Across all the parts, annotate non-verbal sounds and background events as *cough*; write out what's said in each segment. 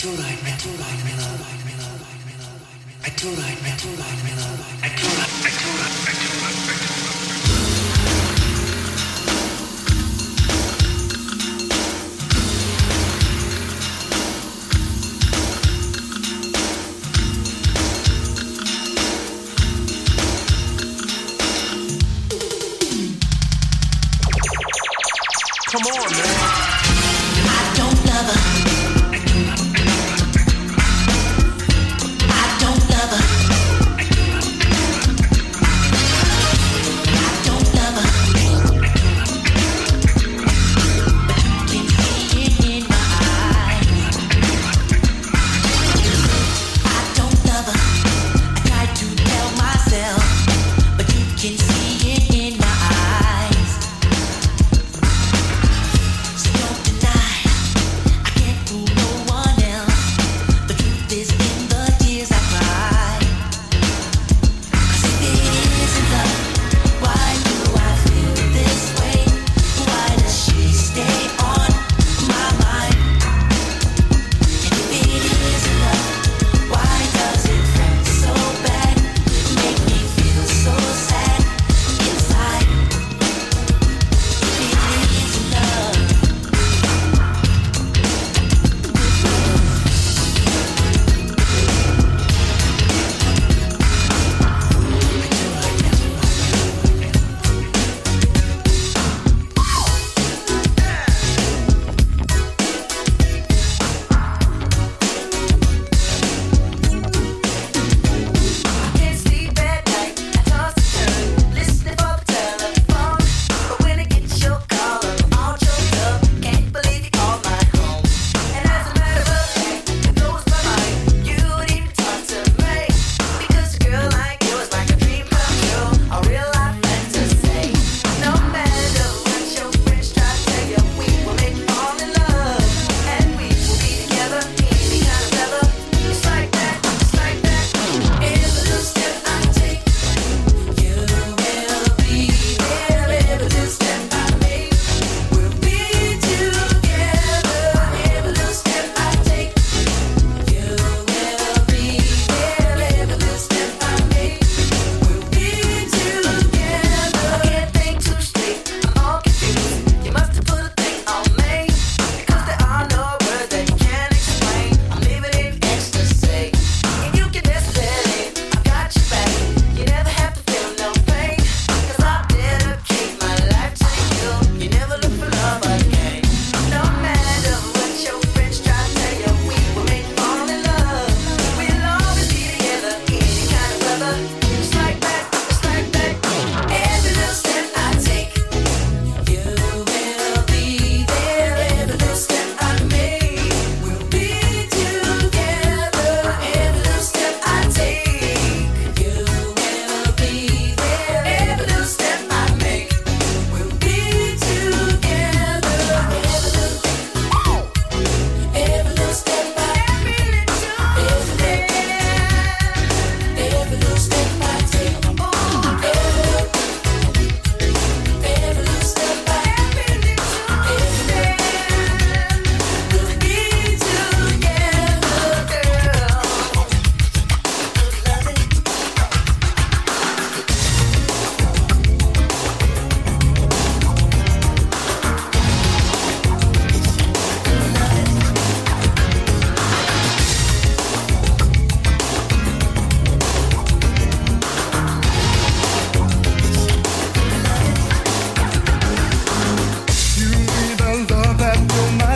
I told her I met, I told her I met, I told her I met, I told her I met.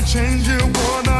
change it, what I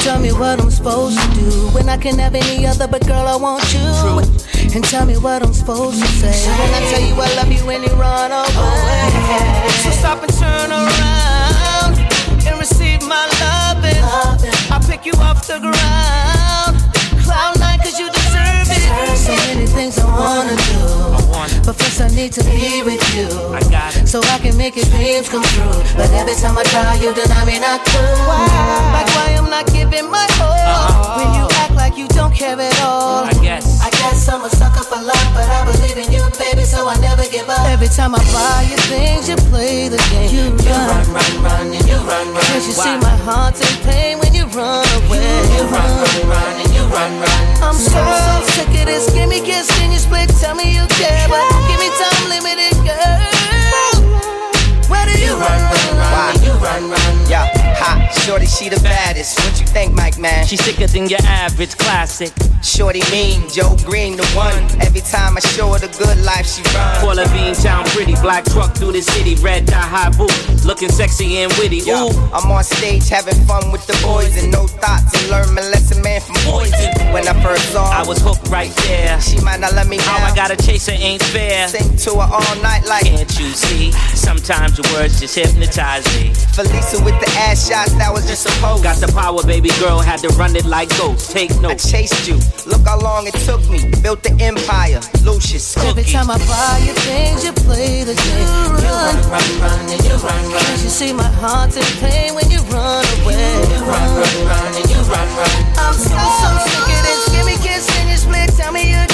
tell me what I'm supposed to do when I can have any other, but girl, I want you. True and tell me what I'm supposed to say. When I tell you I love you when you run away. Oh, so stop and turn around and receive my loving. I'll pick you off the ground. Cloud nine cause you deserve it. So many things I wanna do. But first I need to be with you. I got it. So I can make your dreams come true. But every time I try, you deny me not cool. Like why I'm not giving my all. Uh-huh. When you like you don't care at all. I guess. I guess I'm a sucker for love, but I believe in you, baby, so I never give up. Every time I buy you things, you play the game. You, you run, run, run, and you run, run. Can't you see my heart's in pain when you run away? You, you run, run, run, and you run, run. I'm so, so sick of this. Give me kiss, then you split. Tell me you care, but give me time limited, girl. Where do you, you run, run, run, run, and you run, run? Yeah. Ha, shorty, she the baddest. What you think, Mike, man? She sicker than your average classic. Shorty mean, Joe Greene the one. Every time I show her the good life, she run. Paula Bean town pretty, black truck through the city, red dot high boot, looking sexy and witty. Ooh. I'm on stage having fun with the boys and no thoughts and learn my lesson, man, from poison. When I first saw her, I was hooked right there. She might not let me How I gotta chase her ain't fair. Sing to her all night like. Can't you see? Sometimes your words just hypnotize me. Felisa with the ass shots, that was just a pose. Got the power, baby girl, had to run it like ghosts. Take notes. I chased you. Look how long it took me. Built the empire. Lucious. Cookie. Every time I buy you things, you play the game. You run, you run, run, run, and you run, run. Cause you see my heart's in pain when you run away. You run, run, run, and you run, run. I'm so, so sick of this. Give me kiss and you split. Tell me you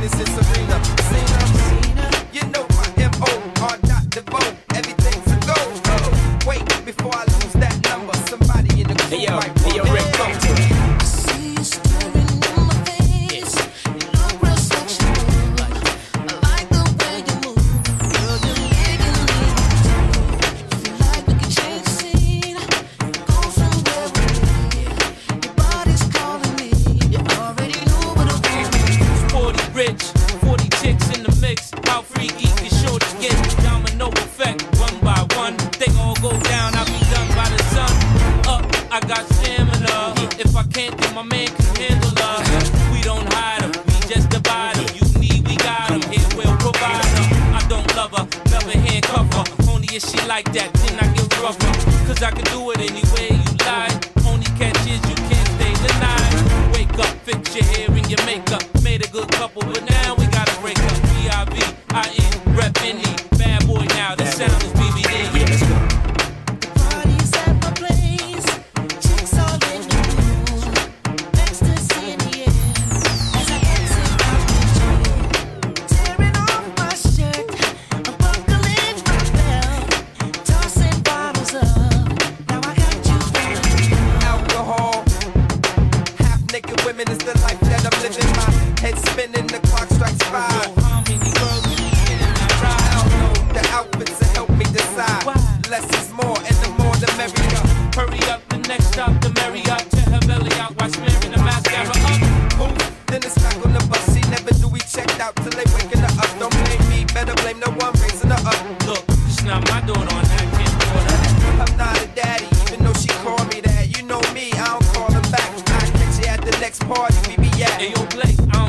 Venus the Serena. slate.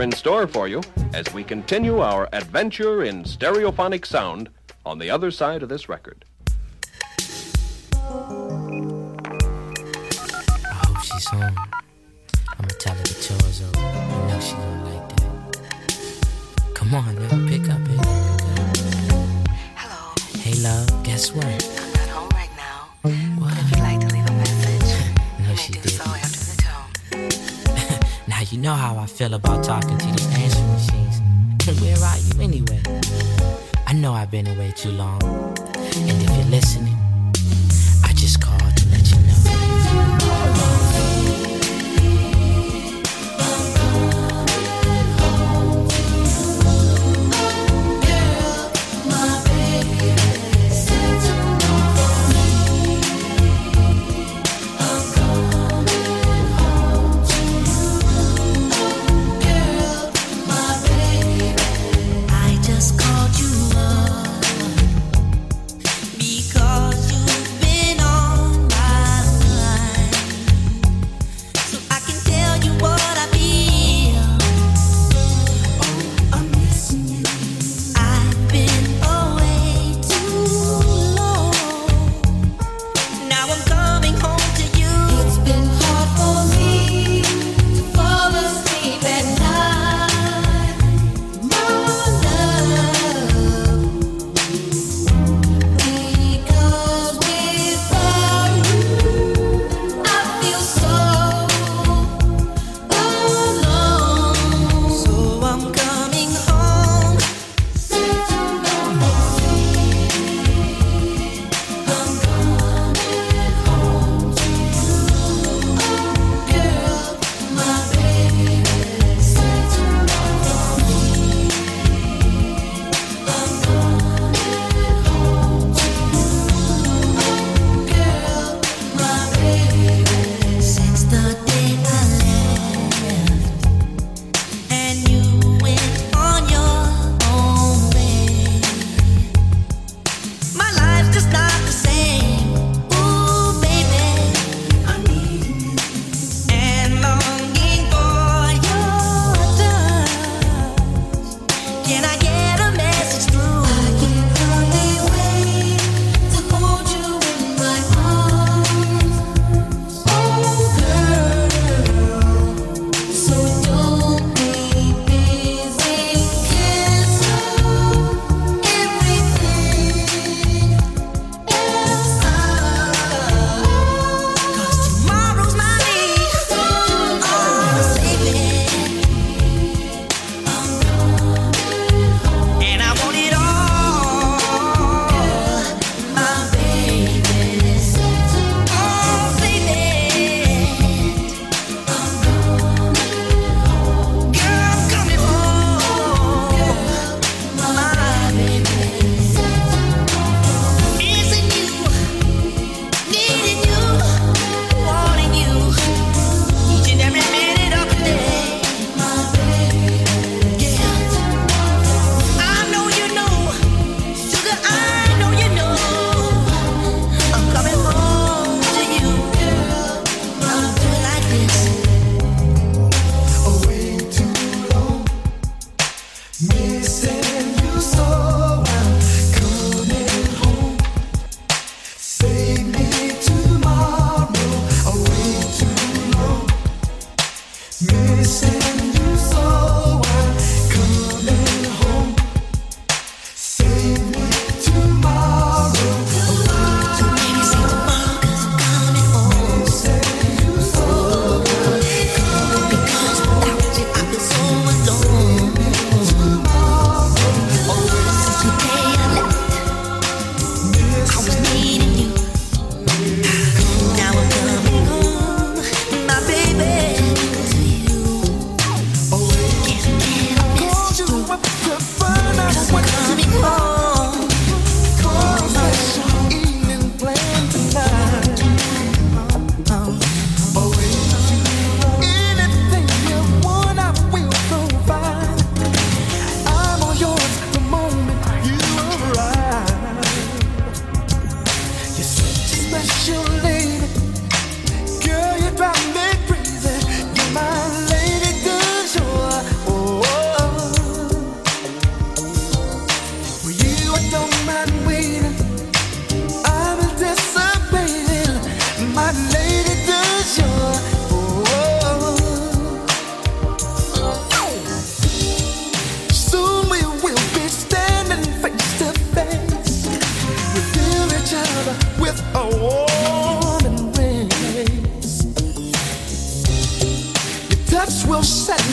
are in store for you as we continue our adventure in stereophonic sound on the other side of this record.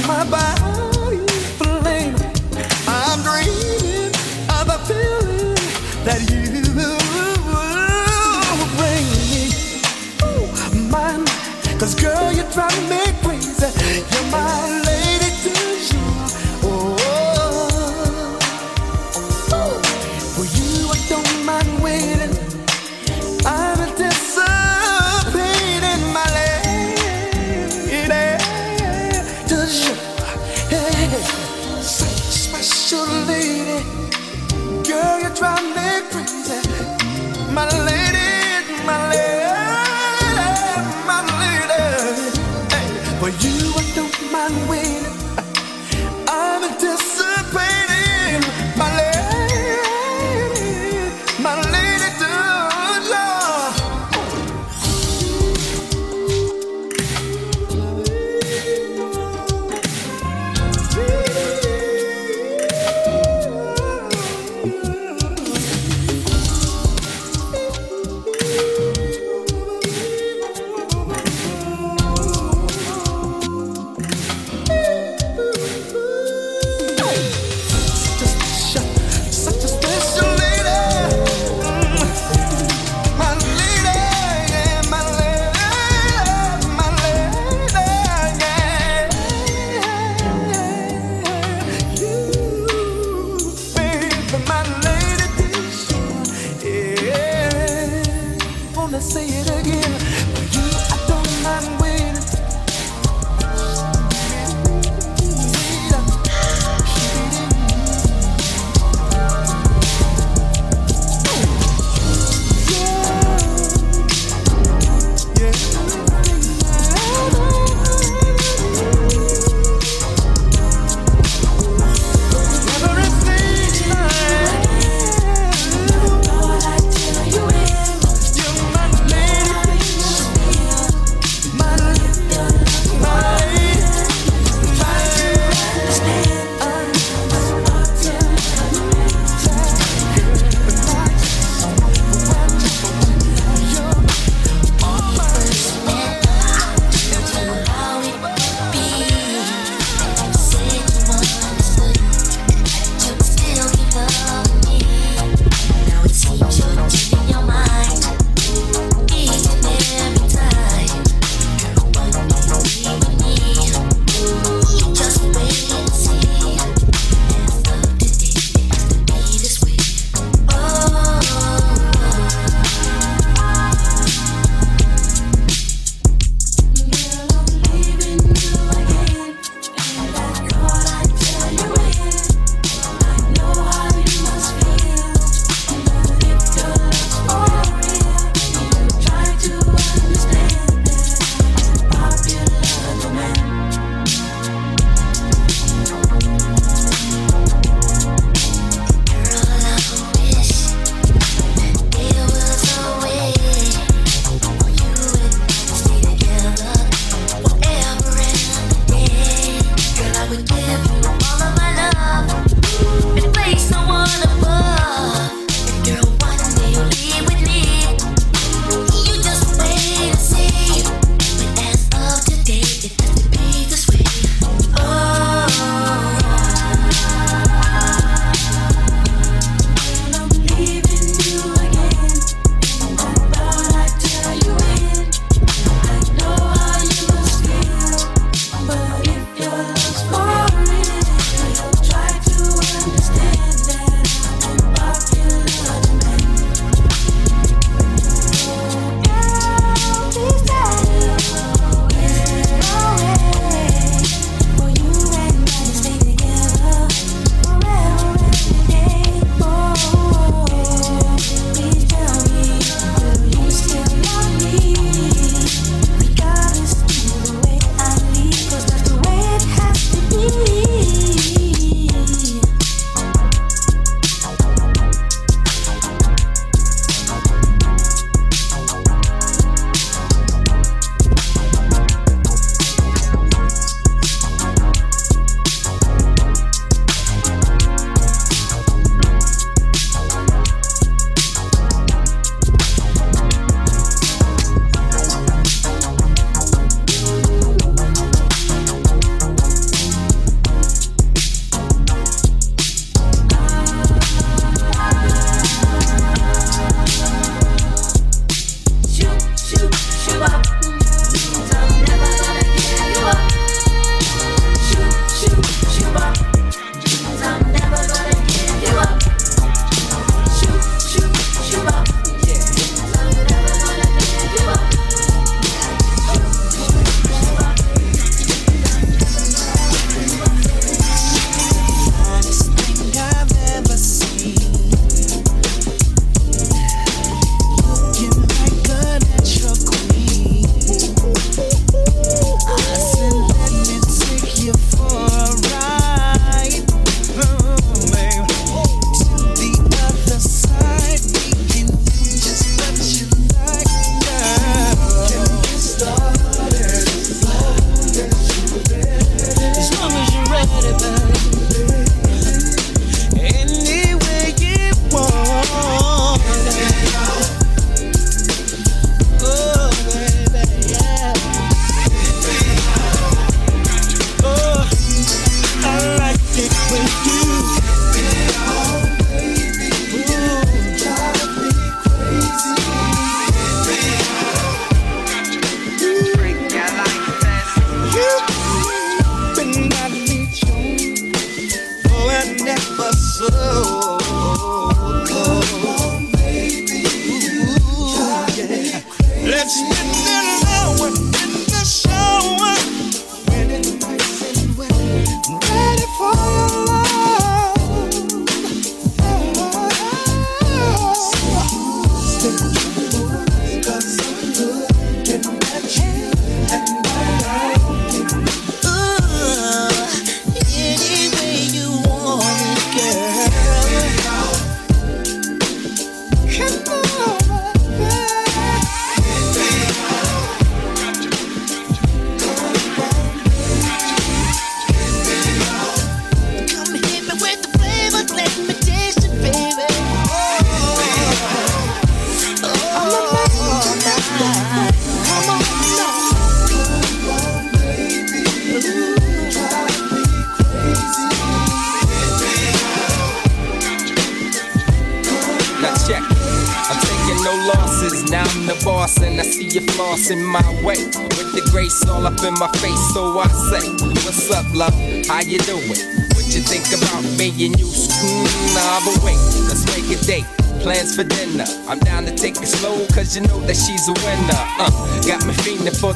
my body aflame. I'm dreaming of the feeling that you bring me. Cause girl, you drive me.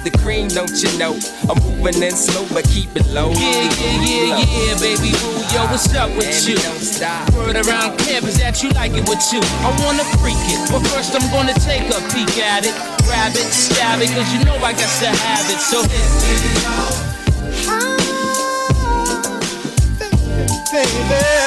the cream, don't you know? I'm moving in slow, but keep it low. Yeah, yeah, yeah, yeah, baby boo. Yo, what's up with baby, you? Don't stop. Word around campus that you like it with you. I wanna freak it, but first I'm gonna take a peek at it. Grab it, stab it, cause you know I got to have it. So hit me, ah, baby.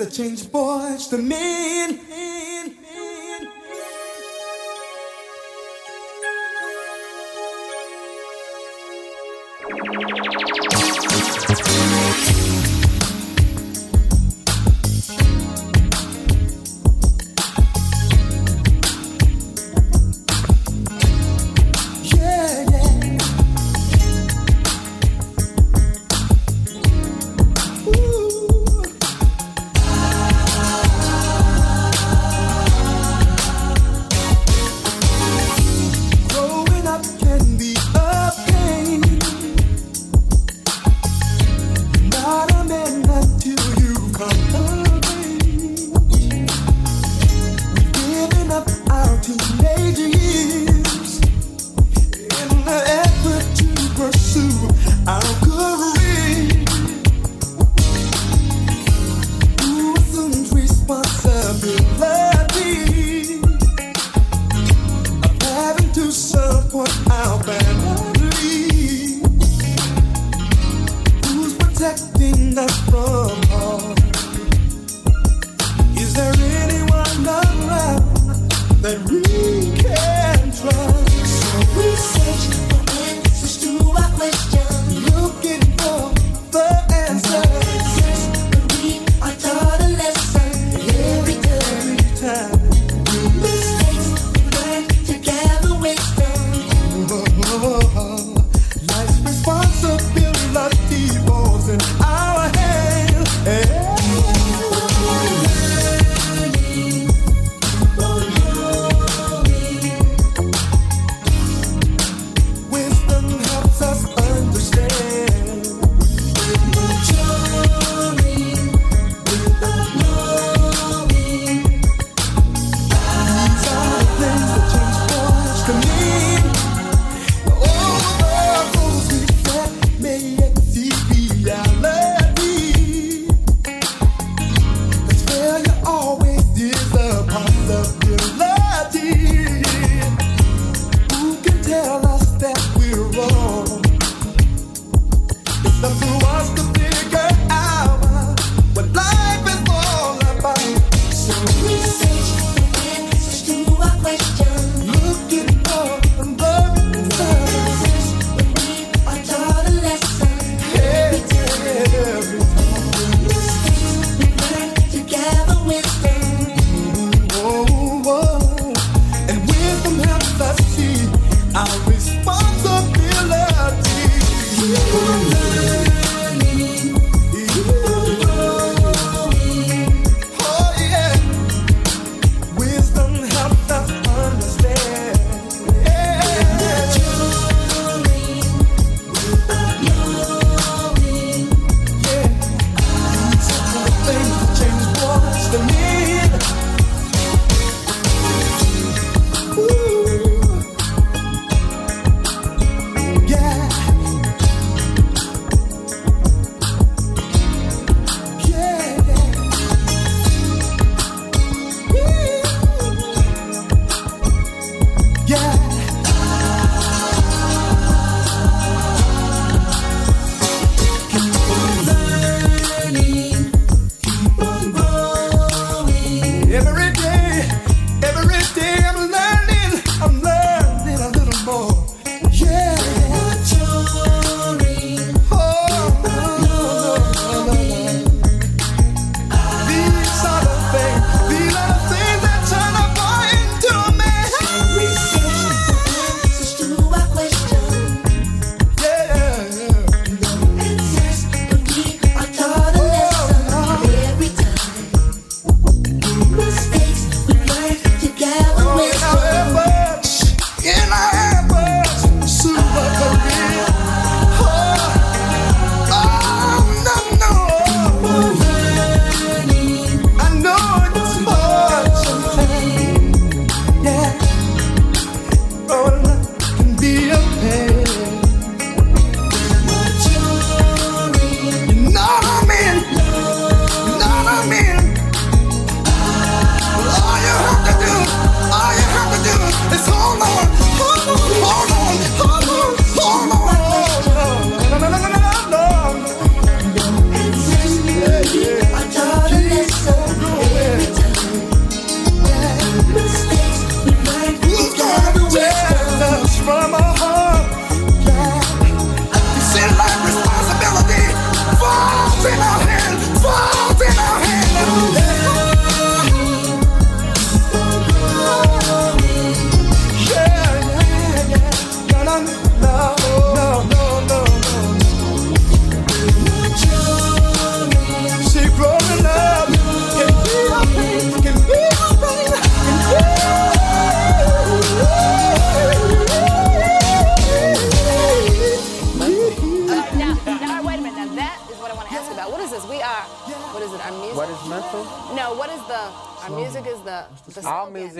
the change boys to mean. Thank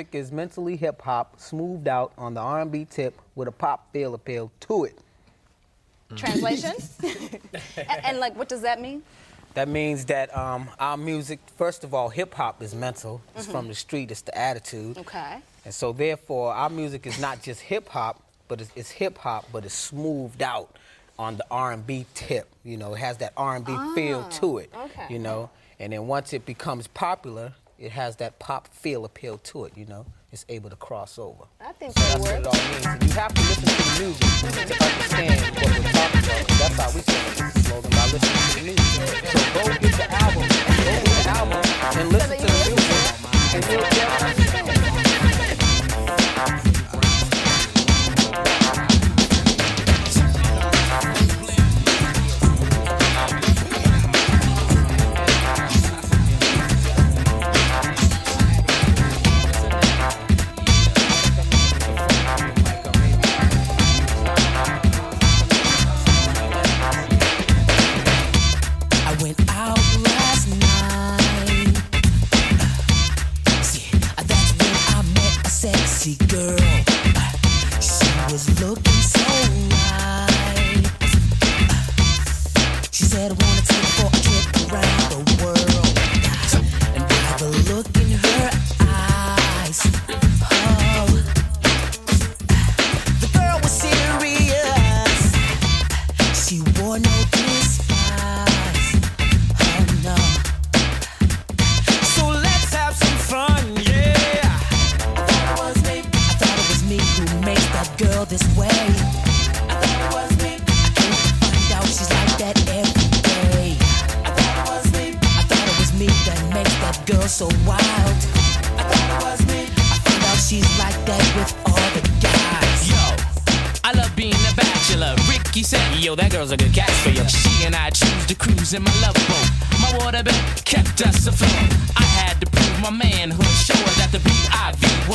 music is mentally hip hop, smoothed out on the R&B tip with a pop feel appeal to it. Translation? *laughs* and, and, like, what does that mean? That means that um, our music, first of all, hip hop is mental. It's Mhm. from the street. It's the attitude. Okay. And so, therefore, our music is not just hip hop, but it's, it's hip hop, but it's smoothed out on the R&B tip. You know, it has that R&B feel Ah, to it. okay. You know, and then once it becomes popular, it has that pop feel appeal to it. You know, it's able to cross over. I think So that that's what it all means. And you have to listen to the music to understand what we're talking about. That's how we say the slogan by listening to the music. So go get the album, go get the album, and listen to the music, and you'll get what looking so right. She said, I wanna take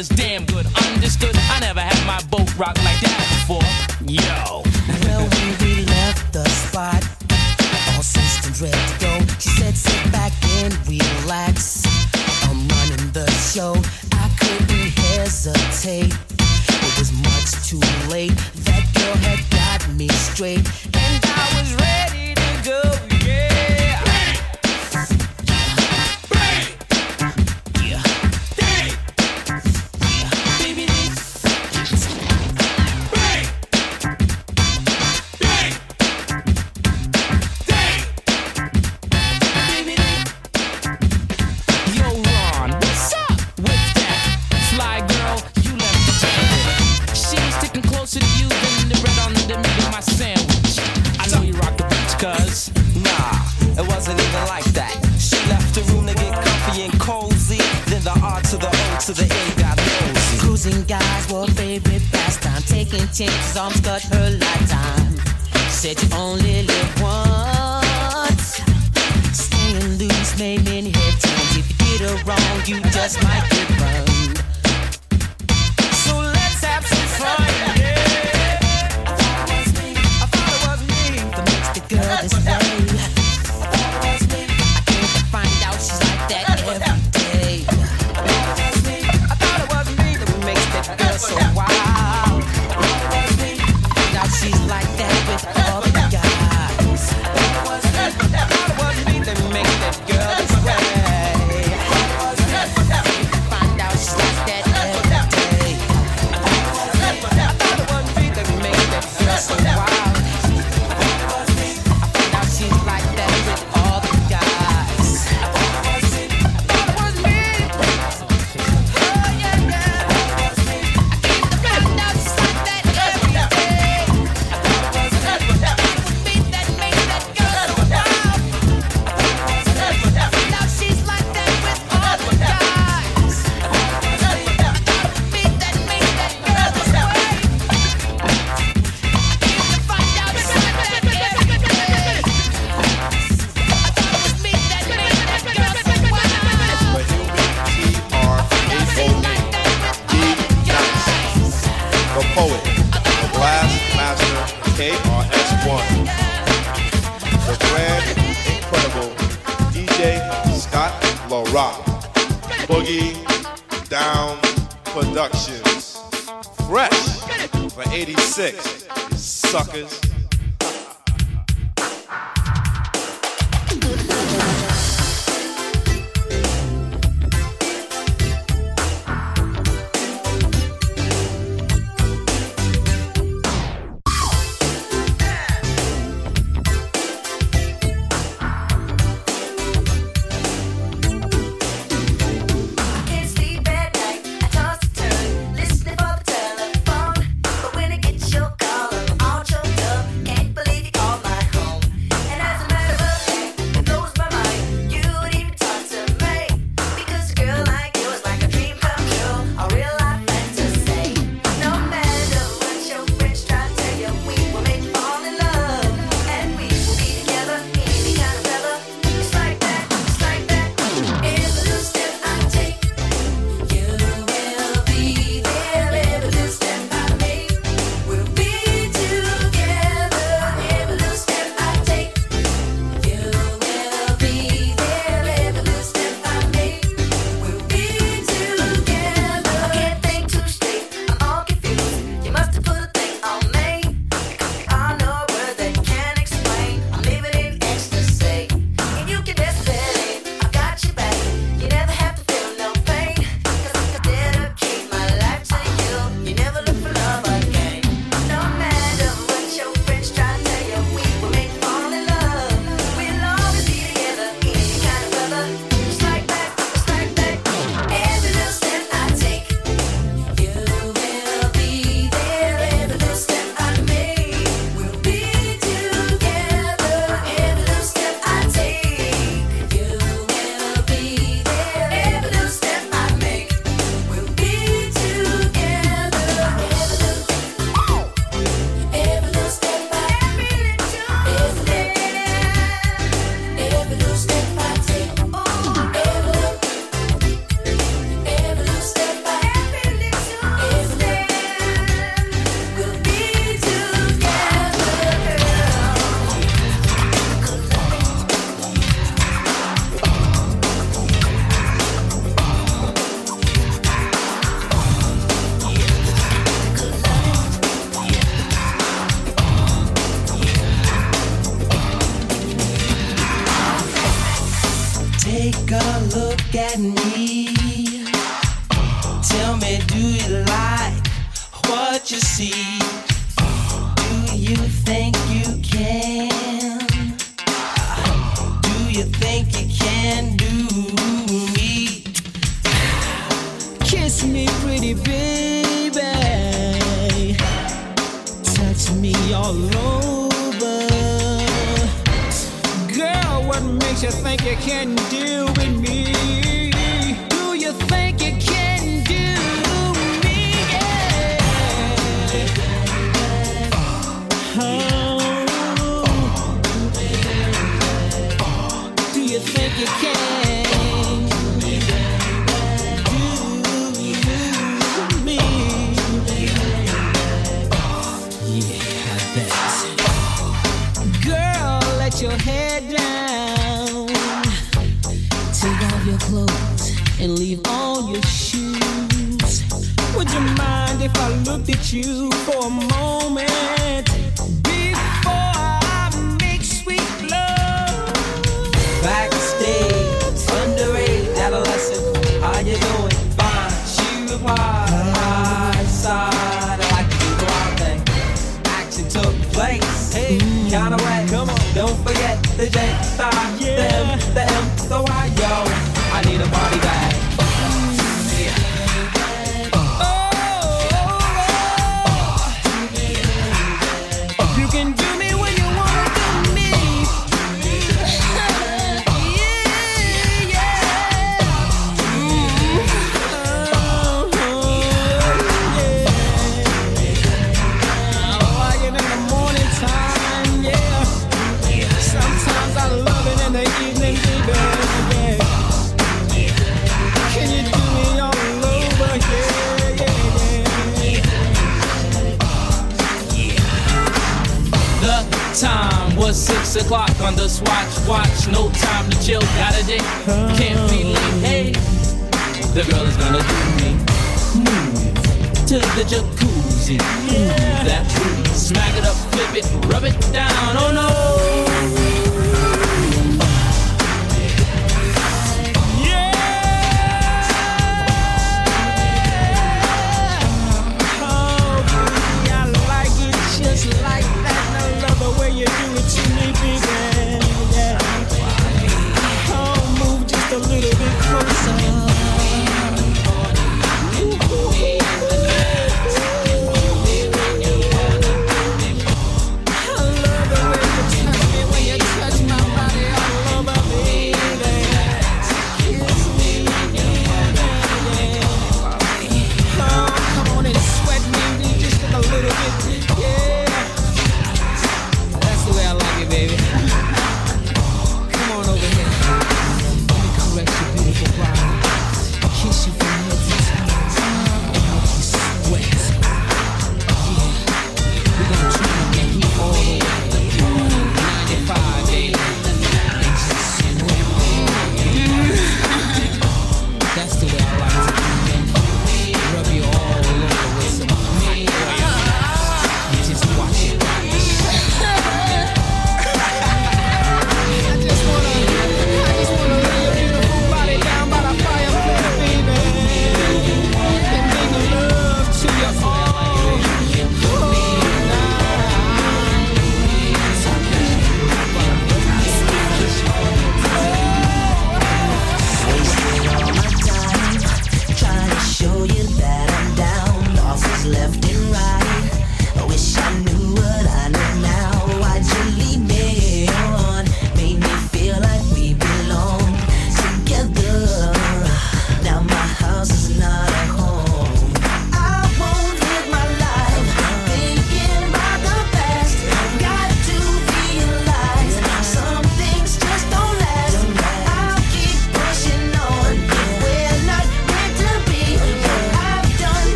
was damn good. claiming. If you get it wrong, you just might get burned. So let's have some fun. I thought it was me. I thought it was me that makes the girl this. I thought it was me. Came to find out she's like that every day. I thought it was me that makes that girl so wild. At me. Tell me, do you like what you see? Do you think you can? Do you think you can do me? Kiss me, pretty baby. What you think you can deal with me? Do you think you can do with me? Oh. Do you think you can if I looked at you for a moment six o'clock on the swatch watch. No time to chill, got a date. Can't be late. Hey, the girl is gonna do me. Move to the jacuzzi. Move that booty. Smack it up, flip it, rub it down. Oh no. Oh, it just like that. I love the way you do it closer.